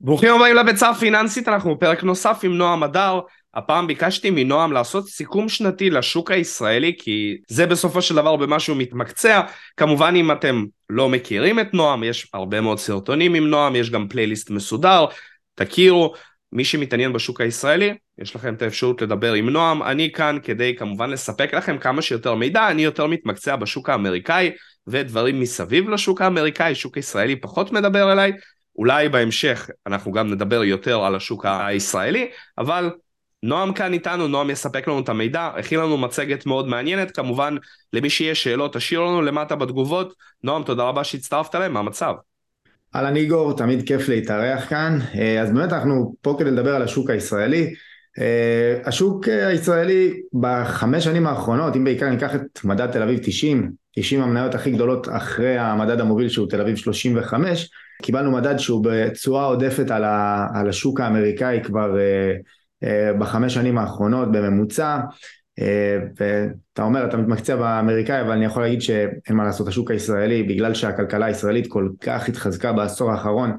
ברוכים הבאים לביצה הפיננסית, אנחנו בפרק נוסף עם נועם הדר. הפעם ביקשתי מנועם לעשות סיכום שנתי לשוק הישראלי, כי זה בסופו של דבר במה שהוא מתמקצע. כמובן אם אתם לא מכירים את נועם, יש הרבה מאוד סרטונים עם נועם, יש גם פלייליסט מסודר, תכירו. מי שמתעניין בשוק הישראלי, יש לכם את האפשרות לדבר עם נועם. אני כאן כדי כמובן לספק לכם כמה שיותר מידע, אני יותר מתמקצע בשוק האמריקאי ודברים מסביב לשוק האמריקאי, שוק הישראלי פחות מדבר אליי. אולי בהמשך אנחנו גם נדבר יותר על השוק הישראלי, אבל נועם כאן איתנו, נועם יספק לנו את המידע, הכין לנו מצגת מאוד מעניינת, כמובן למי שיש שאלות תשאיר לנו למטה בתגובות. נועם, תודה רבה שהצטרפת אליהם, מה המצב? אהלן איגור, תמיד כיף להתארח כאן. אה, אז באמת אנחנו פה כדי לדבר על השוק הישראלי. אה, השוק הישראלי בחמש שנים האחרונות, אם בעיקר ניקח את מדד תל אביב 90, 90 המניות הכי גדולות אחרי המדד המוביל שהוא תל אביב 35, קיבלנו מדד שהוא בתשואה עודפת על, ה, על השוק האמריקאי כבר uh, uh, בחמש שנים האחרונות בממוצע. uh, ואתה אומר אתה מתמקצע באמריקאי אבל אני יכול להגיד שאין מה לעשות השוק הישראלי בגלל שהכלכלה הישראלית כל כך התחזקה בעשור האחרון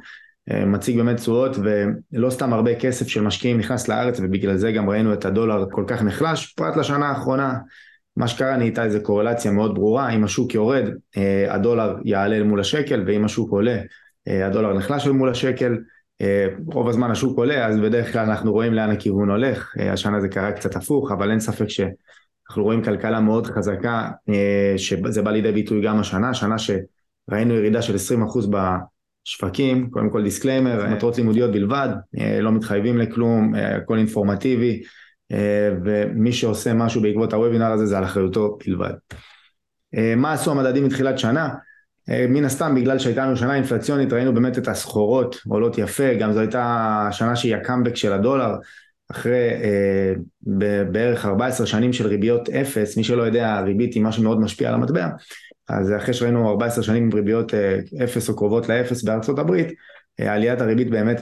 מציג באמת תשואות ולא סתם הרבה כסף של משקיעים נכנס לארץ ובגלל זה גם ראינו את הדולר כל כך נחלש. פרט לשנה האחרונה מה שקרה נהייתה איזו קורלציה מאוד ברורה. אם השוק יורד הדולר יעלה מול השקל ואם השוק עולה אה, הדולר נחלש מול השקל, אה, רוב הזמן השוק עולה, אז בדרך כלל אנחנו רואים לאן הכיוון הולך, אה, השנה זה קרה קצת הפוך, אבל אין ספק שאנחנו רואים כלכלה מאוד חזקה, שזה בא לידי ביטוי גם השנה, שנה שראינו ירידה של 20% בשווקים, קודם כל disclaimer, מטרות לימודיות בלבד, לא מתחייבים לכלום, הכל אינפורמטיבי, ומי שעושה משהו בעקבות הוובינר הזה זה על אחריותו בלבד. מה עשו המדדים מתחילת שנה? אה, מן הסתם בגלל שהייתה לנו שנה אינפלציונית ראינו באמת את הסחורות עולות יפה, גם זו הייתה שנה שהיא הקאמבק של הדולר אחרי אה, בערך 14 שנים של ריביות אפס, מי שלא יודע הריבית היא משהו מאוד משפיע על המטבע, אז אחרי שראינו 14 שנים עם ריביות אה, אפס או קרובות לאפס בארצות הברית, אה, עליית הריבית באמת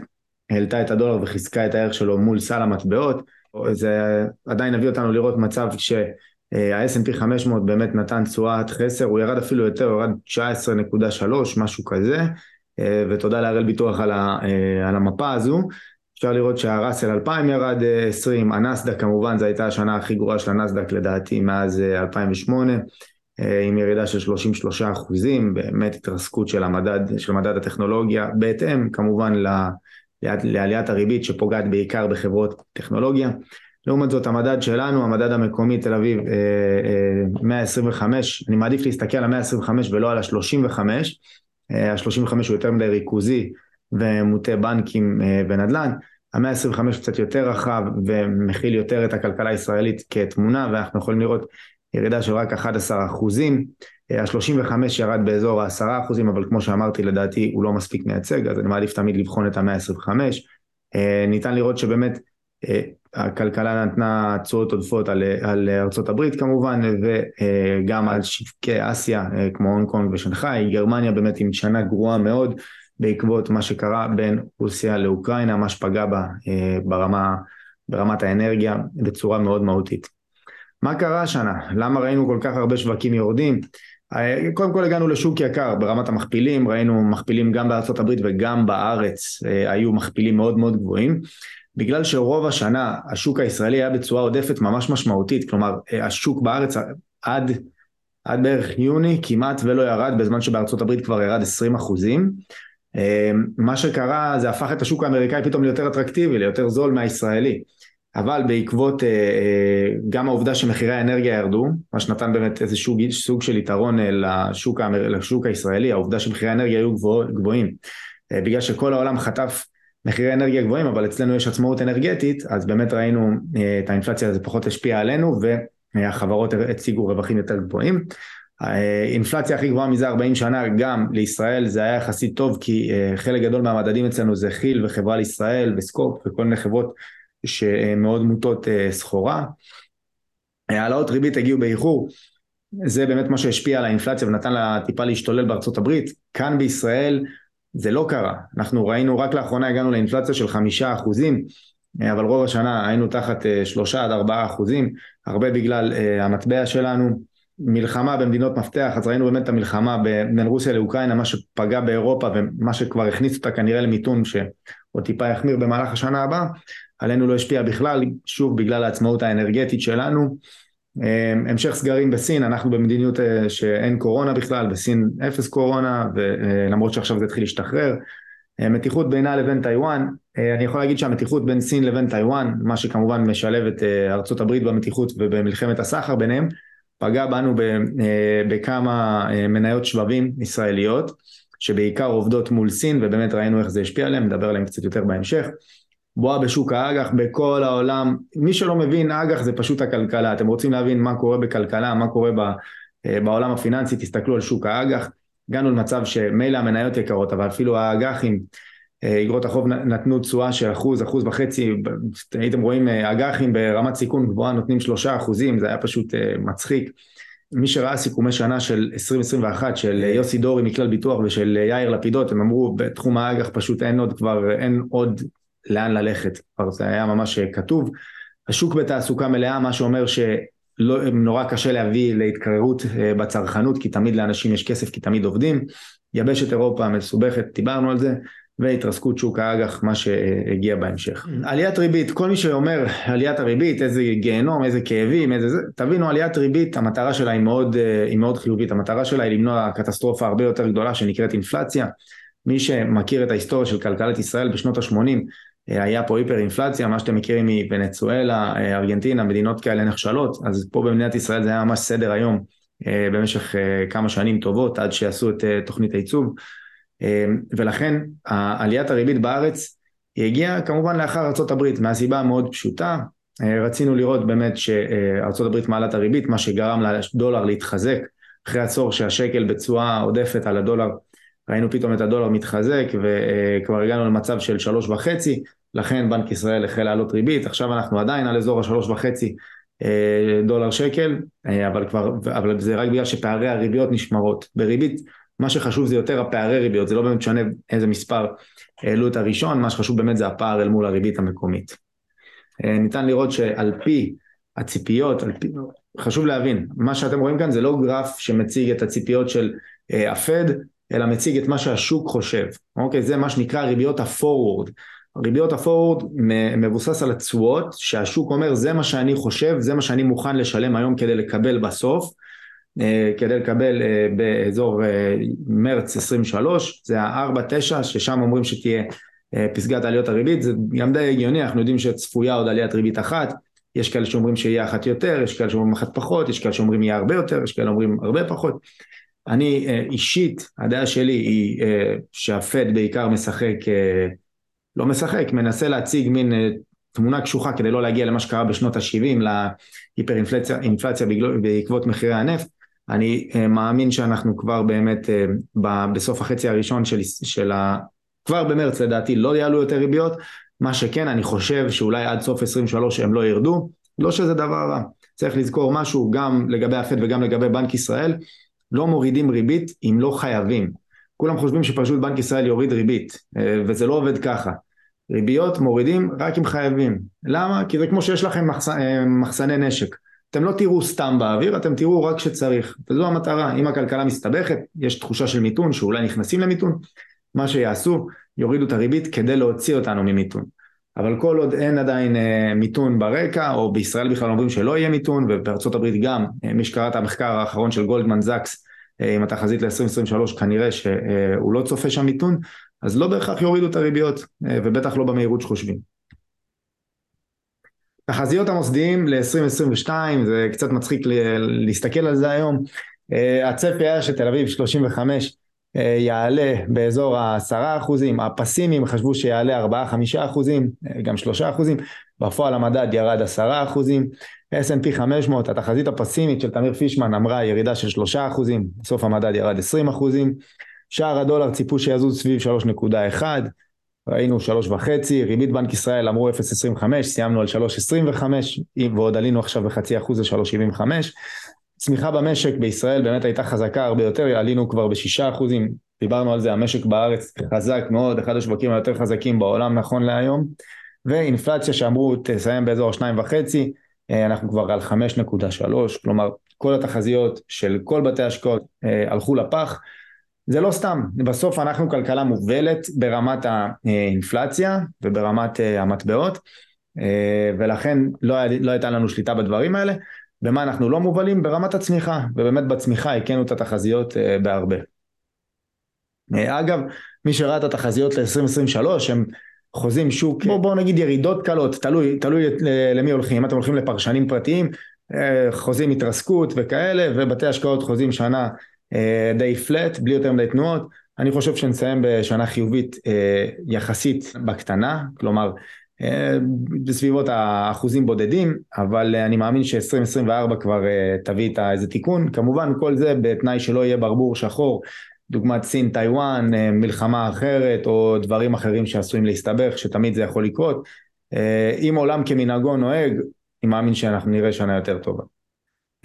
העלתה את הדולר וחיזקה את הערך שלו מול סל המטבעות, זה עדיין הביא אותנו לראות מצב ש... ה-S&P 500 באמת נתן תשואת חסר, הוא ירד אפילו יותר, הוא ירד 19.3, משהו כזה, אה, ותודה להראל ביטוח על, ה, אה, על המפה הזו. אפשר לראות שהראסל 2000 ירד 20, אה, הנסדק כמובן זו הייתה השנה הכי גרועה של הנסדק לדעתי מאז 2008, עם ירידה של 33 אחוזים, באמת התרסקות של המדד, של מדד הטכנולוגיה, בהתאם כמובן לעליית הריבית שפוגעת בעיקר בחברות טכנולוגיה. לעומת זאת המדד שלנו, המדד המקומי תל אביב 125, אה, אה, אני מעדיף להסתכל על ה-125 ולא על ה-35, ה-35 הוא יותר מדי ריכוזי ומוטה בנקים אה, ונדל"ן, ה-125 קצת יותר רחב ומכיל יותר את הכלכלה הישראלית כתמונה ואנחנו יכולים לראות ירידה של רק 11 אחוזים, ה-35 ירד באזור ה-10 אחוזים אבל כמו שאמרתי לדעתי הוא לא מספיק מייצג אז אני מעדיף תמיד לבחון את ה-125, ניתן לראות שבאמת הכלכלה נתנה תשואות עודפות על, על ארצות הברית כמובן וגם על שווקי אסיה כמו הונג קונג ושנגחאי, גרמניה באמת עם שנה גרועה מאוד בעקבות מה שקרה בין רוסיה לאוקראינה, מה שפגע בה ברמה, ברמת האנרגיה בצורה מאוד מהותית. מה קרה השנה? למה ראינו כל כך הרבה שווקים יורדים? קודם כל הגענו לשוק יקר ברמת המכפילים, ראינו מכפילים גם הברית וגם בארץ היו מכפילים מאוד מאוד גבוהים בגלל שרוב השנה השוק הישראלי היה בצורה עודפת ממש משמעותית, כלומר השוק בארץ עד, עד בערך יוני כמעט ולא ירד, בזמן שבארצות הברית כבר ירד 20 אחוזים. מה שקרה זה הפך את השוק האמריקאי פתאום ליותר אטרקטיבי, ליותר זול מהישראלי. אבל בעקבות גם העובדה שמחירי האנרגיה ירדו, מה שנתן באמת איזה סוג, סוג של יתרון לשוק, לשוק הישראלי, העובדה שמחירי האנרגיה היו גבוה, גבוהים. בגלל שכל העולם חטף מחירי אנרגיה גבוהים, אבל אצלנו יש עצמאות אנרגטית, אז באמת ראינו אה, את האינפלציה הזו פחות השפיעה עלינו, והחברות הציגו רווחים יותר גבוהים. האינפלציה הכי גבוהה מזה 40 שנה, גם לישראל זה היה יחסית טוב, כי אה, חלק גדול מהמדדים אצלנו זה כי"ל וחברה לישראל וסקופ וכל מיני חברות שמאוד מוטות אה, סחורה. העלאות ריבית הגיעו באיחור, זה באמת מה שהשפיע על האינפלציה ונתן לה טיפה להשתולל בארצות הברית. כאן בישראל זה לא קרה, אנחנו ראינו רק לאחרונה הגענו לאינפלציה של חמישה אחוזים, אבל רוב השנה היינו תחת אה, שלושה עד ארבעה אחוזים, הרבה בגלל uh, המטבע שלנו, מלחמה במדינות מפתח, אז ראינו באמת את המלחמה בין רוסיה לאוקראינה, מה שפגע באירופה ומה שכבר הכניס אותה כנראה למיתון שעוד טיפה יחמיר במהלך השנה הבאה, עלינו לא השפיע בכלל, שוב בגלל העצמאות האנרגטית שלנו. אמ, המשך סגרים בסין, אנחנו במדיניות אה, שאין קורונה בכלל, בסין אפס קורונה, ולמרות שעכשיו זה התחיל להשתחרר. אה, מתיחות בינה לבין טיוואן, אה, אני יכול להגיד שהמתיחות בין סין לבין טיוואן, מה שכמובן משלב את ארצות הברית במתיחות ובמלחמת הסחר ביניהם, פגע בנו בכמה מניות שבבים ישראליות, שבעיקר עובדות מול סין, ובאמת ראינו איך זה השפיע עליהם, נדבר עליהם קצת יותר בהמשך. בועה בשוק האג"ח בכל העולם, מי שלא מבין אג"ח זה פשוט הכלכלה, אתם רוצים להבין מה קורה בכלכלה, מה קורה אה, בעולם הפיננסי, תסתכלו על שוק האג"ח, הגענו למצב שמילא המניות יקרות, אבל אפילו האג"חים, אה, אגרות החוב נתנו תשואה של אחוז, אחוז וחצי, הייתם רואים אה, אג"חים ברמת סיכון גבוהה נותנים שלושה אחוזים, זה היה פשוט מצחיק. מי שראה סיכומי שנה של 2021 של יוסי דורי מכלל ביטוח ושל יאיר לפידות, הם אמרו בתחום האג"ח פשוט אין עוד כבר, אין עוד לאן ללכת, כבר זה היה ממש כתוב. השוק בתעסוקה מלאה, מה שאומר שנורא קשה להביא להתקררות אה, בצרכנות, כי תמיד לאנשים יש כסף, כי תמיד עובדים. יבשת אירופה מסובכת, דיברנו על זה, והתרסקות שוק האג"ח, מה שהגיע בהמשך. עליית ריבית, כל מי שאומר עליית הריבית, איזה גיהנום, איזה כאבים, איזה זה, תבינו, עליית ריבית, המטרה שלה היא מאוד, אה, היא מאוד חיובית, המטרה שלה היא למנוע קטסטרופה הרבה יותר גדולה שנקראת אינפלציה. מי שמכיר את ההיסטוריה של כלכלת ישראל בשנות ה-80, אה, היה פה היפר אינפלציה, מה שאתם מכירים מוונצואלה, אה, ארגנטינה, מדינות כאלה נחשלות, אז פה במדינת ישראל זה היה ממש סדר היום אה, במשך כמה שנים טובות עד שעשו את תוכנית הייצוב, ולכן עליית הריבית בארץ היא הגיעה כמובן לאחר ארה"ב מהסיבה המאוד פשוטה, רצינו לראות באמת שארה"ב מעלה את הריבית, מה שגרם לדולר להתחזק אחרי עשור שהשקל בתשואה עודפת על הדולר ראינו פתאום את הדולר מתחזק וכבר הגענו למצב של שלוש וחצי לכן בנק ישראל החל לעלות ריבית, עכשיו אנחנו עדיין על אזור השלוש וחצי אה, דולר שקל, אה, אבל, כבר, אבל זה רק בגלל שפערי הריביות נשמרות. בריבית, מה שחשוב זה יותר הפערי ריביות, זה לא באמת משנה איזה מספר העלו את הראשון, מה שחשוב באמת זה הפער אל מול הריבית המקומית. אה, ניתן לראות שעל פי הציפיות, על פי, חשוב להבין, מה שאתם רואים כאן זה לא גרף שמציג את הציפיות של הפד, אלא מציג את מה שהשוק חושב, אוקיי? זה מה שנקרא ריביות הפורוורד. ריביות הפורוורד מבוסס על התשואות שהשוק אומר זה מה שאני חושב, זה מה שאני מוכן לשלם היום כדי לקבל בסוף, אה, כדי לקבל אה, באזור אה, מרץ 23, זה ה-4-9 ששם אומרים שתהיה פסגת עליות הריבית, זה גם די הגיוני, אנחנו יודעים שצפויה עוד עליית ריבית אחת, יש כאלה שאומרים שיהיה אחת יותר, יש כאלה שאומרים אחת פחות, יש כאלה שאומרים יהיה הרבה יותר, יש כאלה שאומרים הרבה פחות. אני אישית, הדעה שלי היא שהפד בעיקר משחק לא משחק, מנסה להציג מין אה, תמונה קשוחה כדי לא להגיע למה שקרה בשנות ה-70, להיפר-אינפלציה בעקבות מחירי הנפט. אני uh, מאמין שאנחנו כבר באמת uh, בסוף החצי הראשון של, של ה... כבר במרץ לדעתי לא יעלו יותר ריביות, מה שכן אני חושב שאולי עד סוף 23 הם לא ירדו, לא שזה דבר רע. צריך לזכור משהו גם לגבי הפד וגם לגבי בנק ישראל, לא מורידים ריבית אם לא חייבים. כולם חושבים שפשוט בנק ישראל יוריד ריבית, וזה לא עובד ככה. ריביות מורידים רק אם חייבים. למה? כי זה כמו שיש לכם מחס... אה, מחסני נשק. אתם לא תראו סתם באוויר, אתם תראו רק כשצריך. וזו המטרה. אם הכלכלה מסתבכת, יש תחושה של מיתון, שאולי נכנסים למיתון, מה שיעשו, יורידו את הריבית כדי להוציא אותנו ממיתון. אבל כל עוד אין עדיין אה, מיתון ברקע, או בישראל בכלל אומרים שלא יהיה מיתון, ובארצות הברית גם, אה, מי שקרא את המחקר האחרון של גולדמן זקס, אה, עם התחזית ל-2023, כנראה שהוא לא צופה שם מיתון, אז לא בהכרח יורידו את הריביות, אה, ובטח לא במהירות שחושבים. תחזיות המוסדיים ל-2022, זה קצת מצחיק להסתכל על זה היום. אה, הצפי היה שתל אביב 35 אה, יעלה באזור ה-10 אחוזים, הפסימים חשבו שיעלה 4-5 אחוזים, גם 3 אחוזים, בפועל המדד ירד 10 אחוזים, S&P 500, התחזית הפסימית של תמיר פישמן אמרה ירידה של 3 אחוזים, בסוף המדד ירד 20 אחוזים, שער הדולר ציפו שיזוז סביב 3.1, ראינו 3.5, ריבית בנק ישראל אמרו 0.25, סיימנו על 3.25 ועוד עלינו עכשיו בחצי אחוז ל-3.75. צמיחה במשק בישראל באמת הייתה חזקה הרבה יותר, עלינו כבר בשישה אחוזים, דיברנו על זה, המשק בארץ חזק מאוד, אחד השווקים היותר חזקים בעולם נכון להיום, ואינפלציה שאמרו תסיים באזור 2.5, אה, אנחנו כבר על 5.3, כלומר כל התחזיות של כל בתי השקעות הלכו לפח. זה לא סתם, בסוף אנחנו כלכלה מובלת ברמת האינפלציה וברמת המטבעות ולכן לא, היה, לא הייתה לנו שליטה בדברים האלה. במה אנחנו לא מובלים? ברמת הצמיחה, ובאמת בצמיחה הכינו את התחזיות בהרבה. אגב, מי שראה את התחזיות ל-2023 הם חוזים שוק, בואו בוא נגיד ירידות קלות, תלוי, תלוי למי הולכים, אם אתם הולכים לפרשנים פרטיים, אה, חוזים התרסקות וכאלה, ובתי השקעות חוזים שנה אה, די פלט, בלי יותר מדי תנועות, אני חושב שנסיים בשנה חיובית אה, יחסית בקטנה, כלומר בסביבות האחוזים בודדים, אבל אני מאמין ש-2024 כבר תביא את איזה תיקון, כמובן כל זה בתנאי שלא יהיה ברבור שחור דוגמת סין, טיוואן, אה, מלחמה אחרת או דברים אחרים שעשויים להסתבך, שתמיד זה יכול לקרות. אה, אם עולם כמנהגו נוהג, אני מאמין שאנחנו נראה שנה יותר טובה.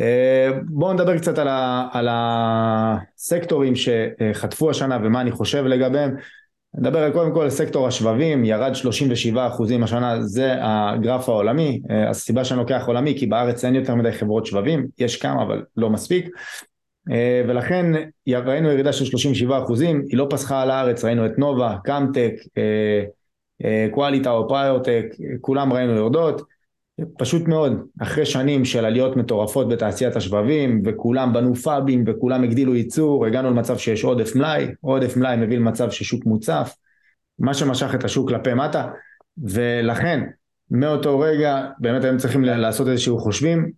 אה, בואו נדבר קצת על, ה, על הסקטורים שחטפו השנה ומה אני חושב לגביהם. נדבר קודם כל על סקטור השבבים, ירד 37% השנה, זה הגרף העולמי. הסיבה שאני לוקח עולמי כי בארץ אין יותר מדי חברות שבבים, יש כמה אבל לא מספיק. אה, ולכן ראינו ירידה של 37 אחוזים, היא לא פסחה על הארץ, ראינו את נובה, קאמטק, אה, אה, קואליטה או פריוטק, כולם ראינו יורדות, פשוט מאוד, אחרי שנים של עליות מטורפות בתעשיית השבבים, וכולם בנו פאבים וכולם הגדילו ייצור, הגענו למצב שיש עודף מלאי, עודף מלאי מביא למצב ששוק מוצף, מה שמשך את השוק כלפי מטה, ולכן מאותו רגע באמת היינו צריכים לעשות איזשהו חושבים,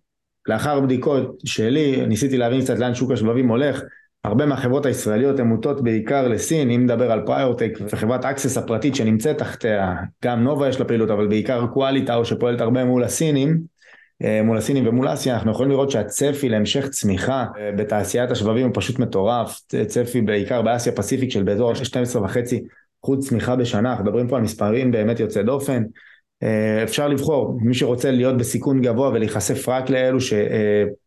לאחר בדיקות שלי, ניסיתי להבין קצת לאן שוק השבבים הולך, הרבה מהחברות הישראליות הן מוטות בעיקר לסין, אם נדבר על פריורטק וחברת אקסס הפרטית שנמצאת תחתיה, גם נובה יש לה פעילות, אבל בעיקר קואליטאו שפועלת הרבה מול הסינים, אה, מול הסינים ומול אסיה, אנחנו יכולים לראות שהצפי להמשך צמיחה אה, בתעשיית השבבים הוא פשוט מטורף, צפי בעיקר באסיה פסיפיק של באזור ה-12 וחצי אחוז צמיחה בשנה, אנחנו מדברים פה על מספרים באמת יוצאי דופן, אה, אפשר לבחור, מי שרוצה להיות בסיכון גבוה ולהיחשף רק לאלו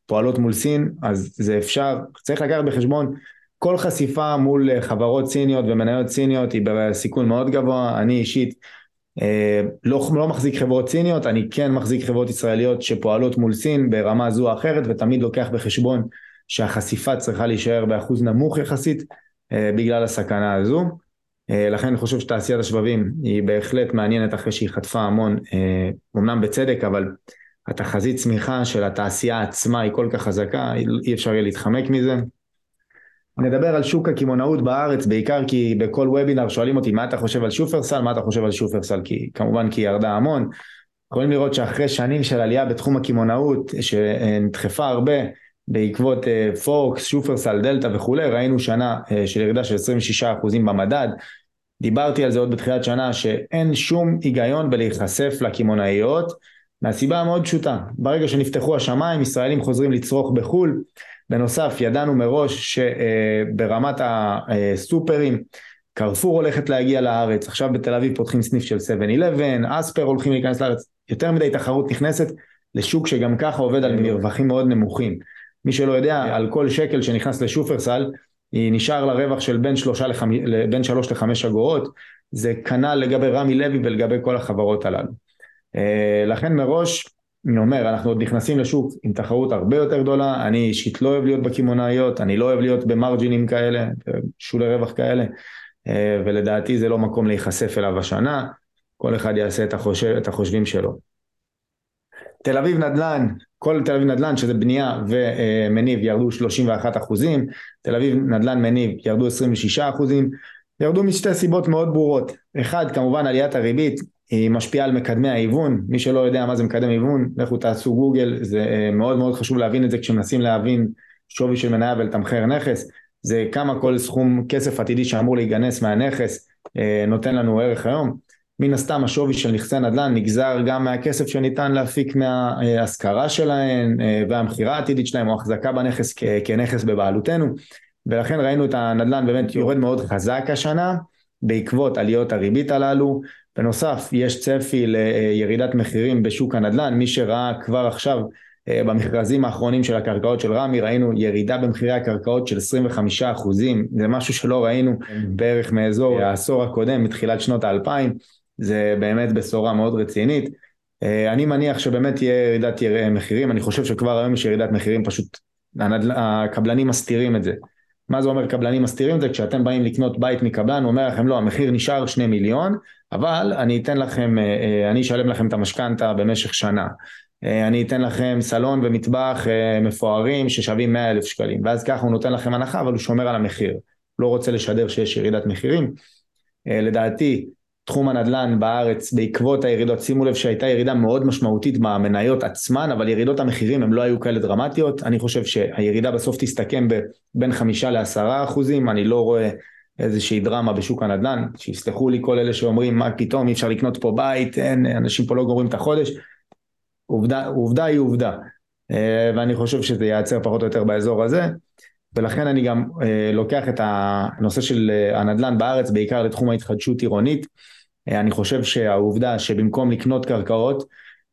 שפועלות מול סין, אז זה אפשר, צריך לקחת בחשבון כל חשיפה מול חברות סיניות ומניות סיניות היא בסיכון מאוד גבוה, אני אישית אה, לא, לא מחזיק חברות סיניות, אני כן מחזיק חברות ישראליות שפועלות מול סין ברמה זו או אחרת ותמיד לוקח בחשבון שהחשיפה צריכה להישאר באחוז נמוך יחסית אה, בגלל הסכנה הזו. אה, לכן אני חושב שתעשיית השבבים היא בהחלט מעניינת אחרי שהיא חטפה המון, אה, אמנם בצדק, אבל התחזית צמיחה של התעשייה עצמה היא כל כך חזקה, אי אפשר יהיה להתחמק מזה. נדבר על שוק הקמעונאות בארץ, בעיקר כי בכל וובינר שואלים אותי מה אתה חושב על שופרסל, מה אתה חושב על שופרסל, כי כמובן כי היא ירדה המון. יכולים לראות שאחרי שנים של עלייה בתחום הקמעונאות, שנדחפה הרבה בעקבות פוקס, שופרסל, דלתא וכולי, ראינו שנה של ירידה של 26% במדד, דיברתי על זה עוד בתחילת שנה, שאין שום היגיון בלהיחשף לקמעונאיות, מהסיבה המאוד פשוטה, ברגע שנפתחו השמיים, ישראלים חוזרים לצרוך בחו"ל, בנוסף ידענו מראש שברמת הסופרים, קרפור הולכת להגיע לארץ, עכשיו בתל אביב פותחים סניף של 7-11, אספר הולכים להיכנס לארץ, יותר מדי תחרות נכנסת לשוק שגם ככה עובד על מרווחים מאוד נמוכים. מי שלא יודע, על כל שקל שנכנס לשופרסל, היא נשאר לה רווח של בין, לחמ... בין שלוש לחמש אגורות, זה כנ"ל לגבי רמי לוי ולגבי כל החברות הללו. אה, לכן מראש, אני אומר, אנחנו עוד נכנסים לשוק עם תחרות הרבה יותר גדולה, אני אישית לא אוהב להיות בקמעונאיות, אני לא אוהב להיות במרג'ינים כאלה, שולי רווח כאלה, אה, ולדעתי זה לא מקום להיחשף אליו השנה, כל אחד יעשה את, החושב, את החושבים שלו. תל אביב נדל"ן, כל תל אביב נדל"ן שזה בנייה ומניב ירדו 31 אחוזים, תל אביב נדל"ן מניב ירדו 26 אחוזים, ירדו משתי סיבות מאוד ברורות. אחד, כמובן עליית הריבית, היא משפיעה על מקדמי ההיוון, מי שלא יודע מה זה מקדם היוון, לכו תעשו גוגל, זה אה, מאוד מאוד חשוב להבין את זה כשמנסים להבין שווי של מניה ולתמחר נכס, זה כמה כל סכום כסף עתידי שאמור להיגנס מהנכס אה, נותן לנו ערך היום. מן הסתם השווי של נכסי נדל"ן נגזר גם מהכסף שניתן להפיק מההשכרה שלהן אה, והמכירה העתידית שלהם או החזקה בנכס כנכס בבעלותנו. ולכן ראינו את הנדל"ן באמת יורד מאוד חזק השנה בעקבות עליות הריבית הללו בנוסף יש צפי לירידת מחירים בשוק הנדל"ן. מי שראה כבר עכשיו אה, במכרזים האחרונים של הקרקעות של רמי ראינו ירידה במחירי הקרקעות של 25 אחוזים. זה משהו שלא ראינו בערך מאזור העשור הקודם מתחילת שנות האלפיים. זה באמת בשורה מאוד רצינית. אה, אני מניח שבאמת תהיה ירידת מחירים, אני חושב שכבר היום יש ירידת מחירים פשוט הקבלנים מסתירים את זה. מה זה אומר קבלנים מסתירים את זה? כשאתם באים לקנות בית מקבלן, הוא אומר לכם לא, המחיר נשאר שני מיליון, אבל אני אתן לכם, אה, אה, אני אשלם לכם את המשכנתה במשך שנה. אה, אני אתן לכם סלון ומטבח מפוארים ששווים 100 אלף שקלים, ואז ככה הוא נותן לכם הנחה, אבל הוא שומר על המחיר. לא רוצה לשדר שיש ירידת מחירים. לדעתי, תחום הנדל"ן בארץ בעקבות הירידות, שימו לב שהייתה ירידה מאוד משמעותית במניות עצמן, אבל ירידות המחירים הם לא היו כאלה דרמטיות, אני חושב שהירידה בסוף תסתכם בין חמישה לעשרה אחוזים, אני לא רואה איזושהי דרמה בשוק הנדל"ן, שיסלחו לי כל אלה שאומרים מה פתאום אי אפשר לקנות פה בית, אין, אנשים פה לא גומרים את החודש, עובדה, עובדה היא עובדה, אה, ואני חושב שזה ייעצר פחות או יותר באזור הזה. ולכן אני גם אה, לוקח את הנושא של אה, הנדל"ן בארץ בעיקר לתחום ההתחדשות עירונית. אה, אני חושב שהעובדה שבמקום לקנות קרקעות,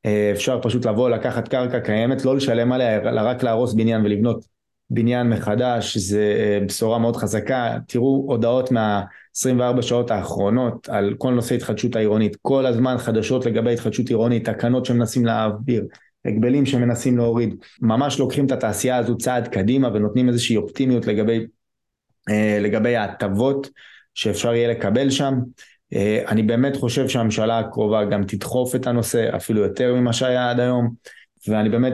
אה, אפשר פשוט לבוא, לקחת קרקע קיימת, לא לשלם עליה, אלא רק להרוס בניין ולבנות בניין מחדש, זה אה, בשורה מאוד חזקה. תראו הודעות מה-24 שעות האחרונות על כל נושא התחדשות העירונית, כל הזמן חדשות לגבי התחדשות עירונית, תקנות שמנסים להעביר, הגבלים שמנסים להוריד, ממש לוקחים את התעשייה הזו צעד קדימה ונותנים איזושהי אופטימיות לגבי, לגבי ההטבות שאפשר יהיה לקבל שם. אה, אני באמת חושב שהממשלה הקרובה גם תדחוף את הנושא אפילו יותר ממה שהיה עד היום ואני באמת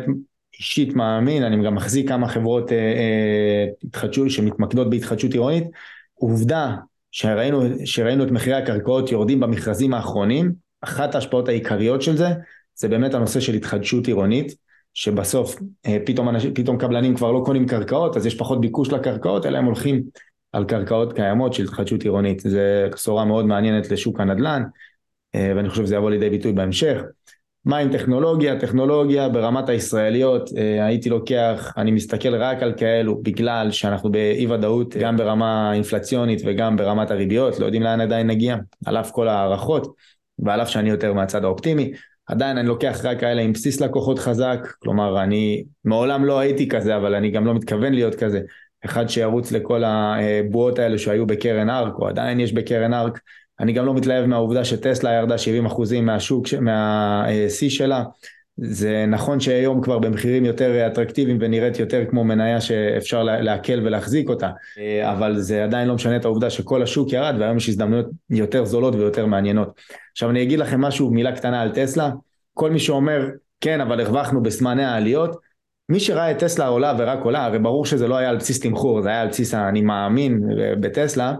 אישית מאמין, אני גם מחזיק כמה חברות אה, אה, התחדשות שמתמקדות בהתחדשות עירונית, עובדה שראינו, שראינו את מחירי הקרקעות יורדים במכרזים האחרונים, אחת ההשפעות העיקריות של זה זה באמת הנושא של התחדשות עירונית שבסוף פתאום, אנשים, פתאום קבלנים כבר לא קונים קרקעות אז יש פחות ביקוש לקרקעות אלא הם הולכים על קרקעות קיימות של התחדשות עירונית. זו בשורה מאוד מעניינת לשוק הנדל"ן, אה, ואני חושב שזה יבוא לידי ביטוי בהמשך. מה עם טכנולוגיה? טכנולוגיה ברמת הישראליות, אה, הייתי לוקח, אני מסתכל רק על כאלו בגלל שאנחנו באי ודאות גם ברמה אינפלציונית וגם ברמת הריביות, לא יודעים לאן עדיין נגיע, על אף כל ההערכות ועל אף שאני יותר מהצד האופטימי, עדיין אני לוקח רק כאלה עם בסיס לקוחות חזק, כלומר אני מעולם לא הייתי כזה אבל אני גם לא מתכוון להיות כזה, אחד שירוץ לכל הבועות האלה שהיו בקרן ארק, או עדיין יש בקרן ארק. אני גם לא מתלהב מהעובדה שטסלה ירדה 70% מהשוק, מהשיא שלה. זה נכון שהיום כבר במחירים יותר אטרקטיביים ונראית יותר כמו מניה שאפשר לעכל ולהחזיק אותה, אבל זה עדיין לא משנה את העובדה שכל השוק ירד והיום יש הזדמנויות יותר זולות ויותר מעניינות. עכשיו אני אגיד לכם משהו, מילה קטנה על טסלה, כל מי שאומר כן אבל הרווחנו בזמני העליות, מי שראה את טסלה עולה ורק עולה, הרי ברור שזה לא היה על בסיס תמחור, זה היה על בסיס אני מאמין בטסלה,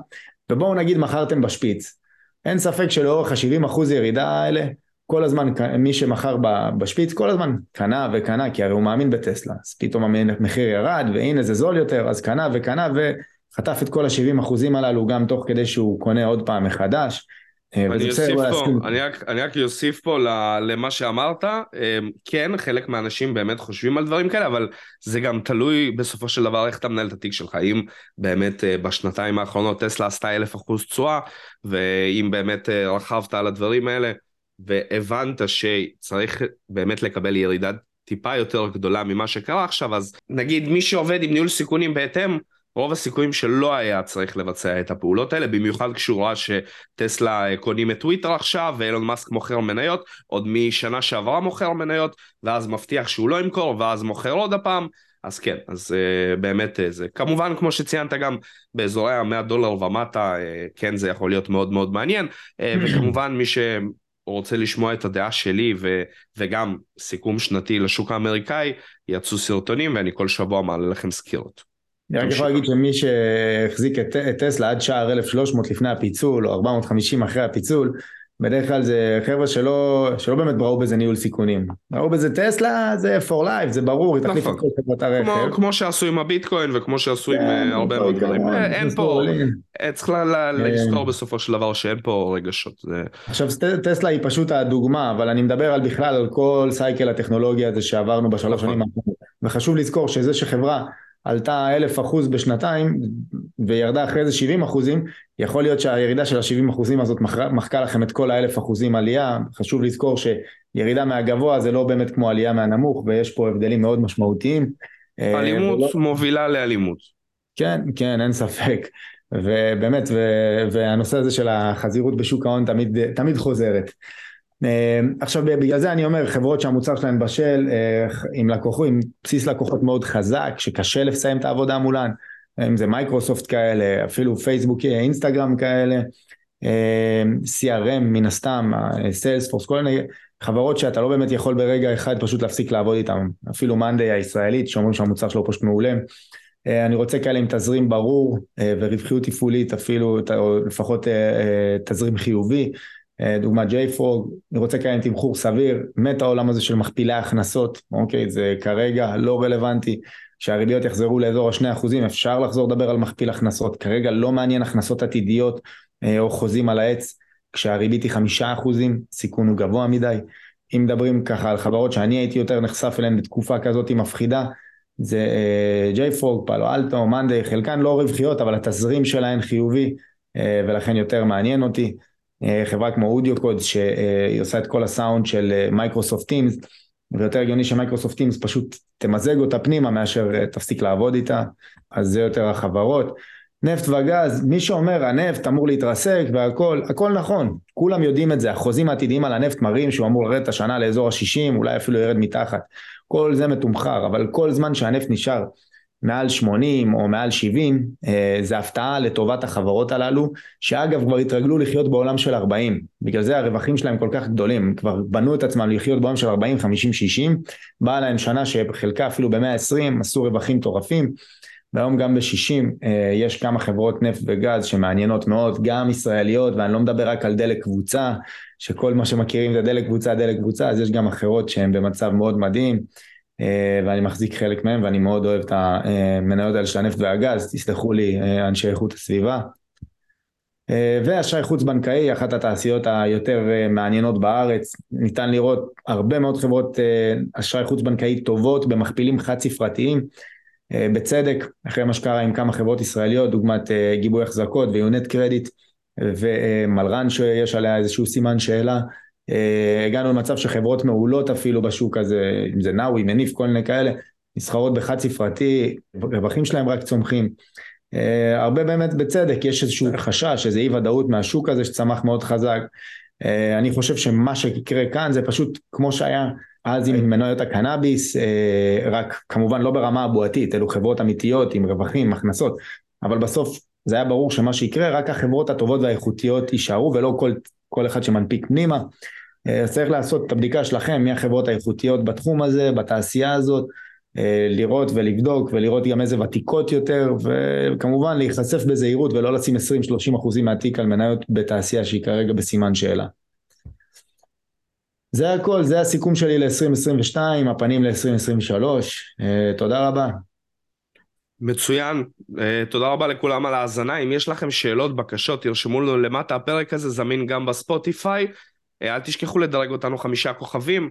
ובואו נגיד מכרתם בשפיץ. אין ספק שלאורך ה-70% ירידה האלה, כל הזמן מי שמכר בשפיץ כל הזמן קנה וקנה, כי הרי הוא מאמין בטסלה. אז פתאום המחיר ירד, והנה זה זול יותר, אז קנה וקנה וחטף את כל ה-70% הללו גם תוך כדי שהוא קונה עוד פעם מחדש. אה, אני אוסיף פה, אני רק, אני רק אוסיף פה למה שאמרת, אמ, כן, חלק מהאנשים באמת חושבים על דברים כאלה, אבל זה גם תלוי בסופו של דבר איך אתה מנהל את התיק שלך, אם באמת אה, בשנתיים האחרונות טסלה עשתה אלף אחוז תשואה, ואם באמת אה, רכבת על הדברים האלה, והבנת שצריך באמת לקבל ירידה טיפה יותר גדולה ממה שקרה עכשיו, אז נגיד מי שעובד עם ניהול סיכונים בהתאם, רוב הסיכויים שלא היה צריך לבצע את הפעולות האלה, במיוחד כשהוא ראה שטסלה אה, קונים את טוויטר עכשיו, ואילון מאסק מוכר מניות, עוד משנה שעברה מוכר מניות, ואז מבטיח שהוא לא ימכור, ואז מוכר עוד הפעם, אז כן, אז uh, באמת uh, זה, כמובן כמו שציינת גם באזורי ה-100 דולר ומטה, uh, כן זה יכול להיות מאוד מאוד מעניין, uh, וכמובן מי ש... רוצה לשמוע את הדעה שלי ו, וגם סיכום שנתי לשוק האמריקאי, יצאו סרטונים ואני כל שבוע מעלה לכם סקירות. אני רק יכול להגיד שמי שהחזיק את, טסלה עד שער 1300 לפני הפיצול, או 450 אחרי הפיצול, בדרך כלל זה חבר'ה שלא, שלא באמת ראו בזה ניהול סיכונים. ראו בזה טסלה, זה for life, זה ברור, היא תחליף את נכון. כל חברת הרכב. כמו, שעשו עם הביטקוין וכמו שעשו עם כן, אה, הרבה מאוד דברים. אה, אין פה, אה, צריך לזכור בסופו של דבר שאין פה רגשות. עכשיו טסלה היא פשוט הדוגמה, אבל אני מדבר על בכלל על כל סייקל הטכנולוגיה הזה שעברנו בשלוש נכון. שנים האחרונות. וחשוב לזכור שזה שחברה עלתה אלף אחוז בשנתיים וירדה אחרי זה 70 אחוזים, יכול להיות שהירידה של ה-70 אחוזים הזאת מחקה לכם את כל האלף אחוזים עלייה, חשוב לזכור שירידה מהגבוה זה לא באמת כמו עלייה מהנמוך ויש פה הבדלים מאוד משמעותיים. אה, אלימות ולא... מובילה לאלימות. כן, כן, אין ספק. ובאמת, ו... והנושא הזה של החזירות בשוק ההון תמיד, תמיד חוזרת. עכשיו בגלל זה אני אומר חברות שהמוצר שלהן בשל עם לקוחות, עם בסיס לקוחות מאוד חזק שקשה לסיים את העבודה מולן אם זה מייקרוסופט כאלה אפילו פייסבוק אינסטגרם כאלה CRM מן הסתם Salesforce כל מיני חברות שאתה לא באמת יכול ברגע אחד פשוט להפסיק לעבוד איתן. אפילו monday הישראלית שאומרים שהמוצר שלו פשוט מעולה. אה, אני רוצה כאלה עם תזרים ברור אה, ורווחיות תפעולית אפילו, או לפחות אה, תזרים חיובי, דוגמת JFrog, אני רוצה עם תמחור סביר, מת העולם הזה של מכפילי הכנסות, אוקיי, זה כרגע לא רלוונטי, כשהריביות יחזרו לאזור ה-2% אפשר לחזור לדבר על מכפיל הכנסות, כרגע לא מעניין הכנסות עתידיות או חוזים על העץ, כשהריבית היא 5%, סיכון הוא גבוה מדי. אם מדברים ככה על חברות שאני הייתי יותר נחשף אליהן בתקופה כזאת מפחידה, זה JFrog, Palo Alto, monday, חלקן לא רווחיות, אבל התזרים שלהן חיובי, אה, ולכן יותר מעניין אותי. אה, חברה כמו אודיו קוד, שהיא עושה את כל הסאונד של Microsoft Teams, ויותר הגיוני שמייקרוסופט טימס פשוט תמזג אותה פנימה מאשר אה, תפסיק לעבוד איתה, אז זה יותר החברות. נפט וגז, מי שאומר הנפט אמור להתרסק והכל, הכל נכון, כולם יודעים את זה, החוזים העתידיים על הנפט מראים שהוא אמור לרדת השנה לאזור ה-60, אולי אפילו ירד מתחת. כל זה מתומחר, אבל כל זמן שהנפט נשאר מעל 80 או מעל 70, אה, זה הפתעה לטובת החברות הללו, שאגב כבר התרגלו לחיות בעולם של 40, בגלל זה הרווחים שלהם כל כך גדולים, הם כבר בנו את עצמם לחיות בעולם של 40, 50, 60, באה להם שנה שחלקה אפילו ב-120, עשו רווחים מטורפים, והיום גם ב-60 אה, יש כמה חברות נפט וגז שמעניינות מאוד, גם ישראליות, ואני לא מדבר רק על דלק קבוצה, שכל מה שמכירים זה דלק קבוצה, דלק קבוצה, אז יש גם אחרות שהן במצב מאוד מדהים, ואני מחזיק חלק מהן, ואני מאוד אוהב את המניות האלה של הנפט והגז, תסלחו לי אה, אנשי איכות הסביבה. ואשראי חוץ בנקאי, אחת התעשיות היותר מעניינות בארץ, ניתן לראות הרבה מאוד חברות אשראי חוץ בנקאי טובות במכפילים חד ספרתיים, אה, בצדק, אחרי מה שקרה עם כמה חברות ישראליות, דוגמת אה, גיבוי החזקות ויונט קרדיט ומלרן שיש עליה איזשהו סימן שאלה, אה, הגענו למצב שחברות מעולות אפילו בשוק הזה, אם זה נאווי, מניף, כל מיני כאלה, נסחרות בחד ספרתי, רווחים שלהם רק צומחים. הרבה באמת בצדק, יש איזשהו חשש, איזו אי ודאות מהשוק הזה שצמח מאוד חזק. אני חושב שמה שיקרה כאן זה פשוט כמו שהיה אז עם מניות הקנאביס, אה, רק כמובן לא ברמה הבועתית, אלו חברות אמיתיות עם רווחים, הכנסות, אבל בסוף זה היה ברור שמה שיקרה, רק החברות הטובות והאיכותיות יישארו ולא כל, כל אחד שמנפיק פנימה. אה, אז צריך לעשות את הבדיקה שלכם, מי החברות האיכותיות בתחום הזה, בתעשייה הזאת, אה, לראות ולבדוק ולראות גם איזה ותיקות יותר, וכמובן להיחשף בזהירות ולא לשים 20-30 אחוזים מהתיק על מניות בתעשייה שהיא כרגע בסימן שאלה. זה הכל, זה הסיכום שלי ל-2022, הפנים ל-2023, אה, תודה רבה. מצוין, אה, תודה רבה לכולם על ההאזנה, אם יש לכם שאלות, בקשות, תרשמו לנו למטה, הפרק הזה זמין גם בספוטיפיי, אה, אל תשכחו לדרג אותנו חמישה כוכבים,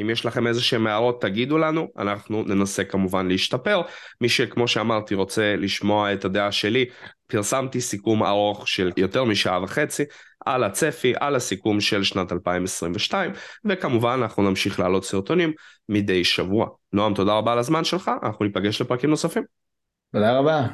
אם יש לכם איזה שהם הערות תגידו לנו, אנחנו ננסה כמובן להשתפר. מי שכמו שאמרתי רוצה לשמוע את הדעה שלי, פרסמתי סיכום ארוך של יותר משעה וחצי על הצפי, על הסיכום של שנת 2022, וכמובן אנחנו נמשיך להעלות סרטונים מדי שבוע. נועם, תודה רבה על הזמן שלך, אנחנו ניפגש לפרקים נוספים. תודה רבה.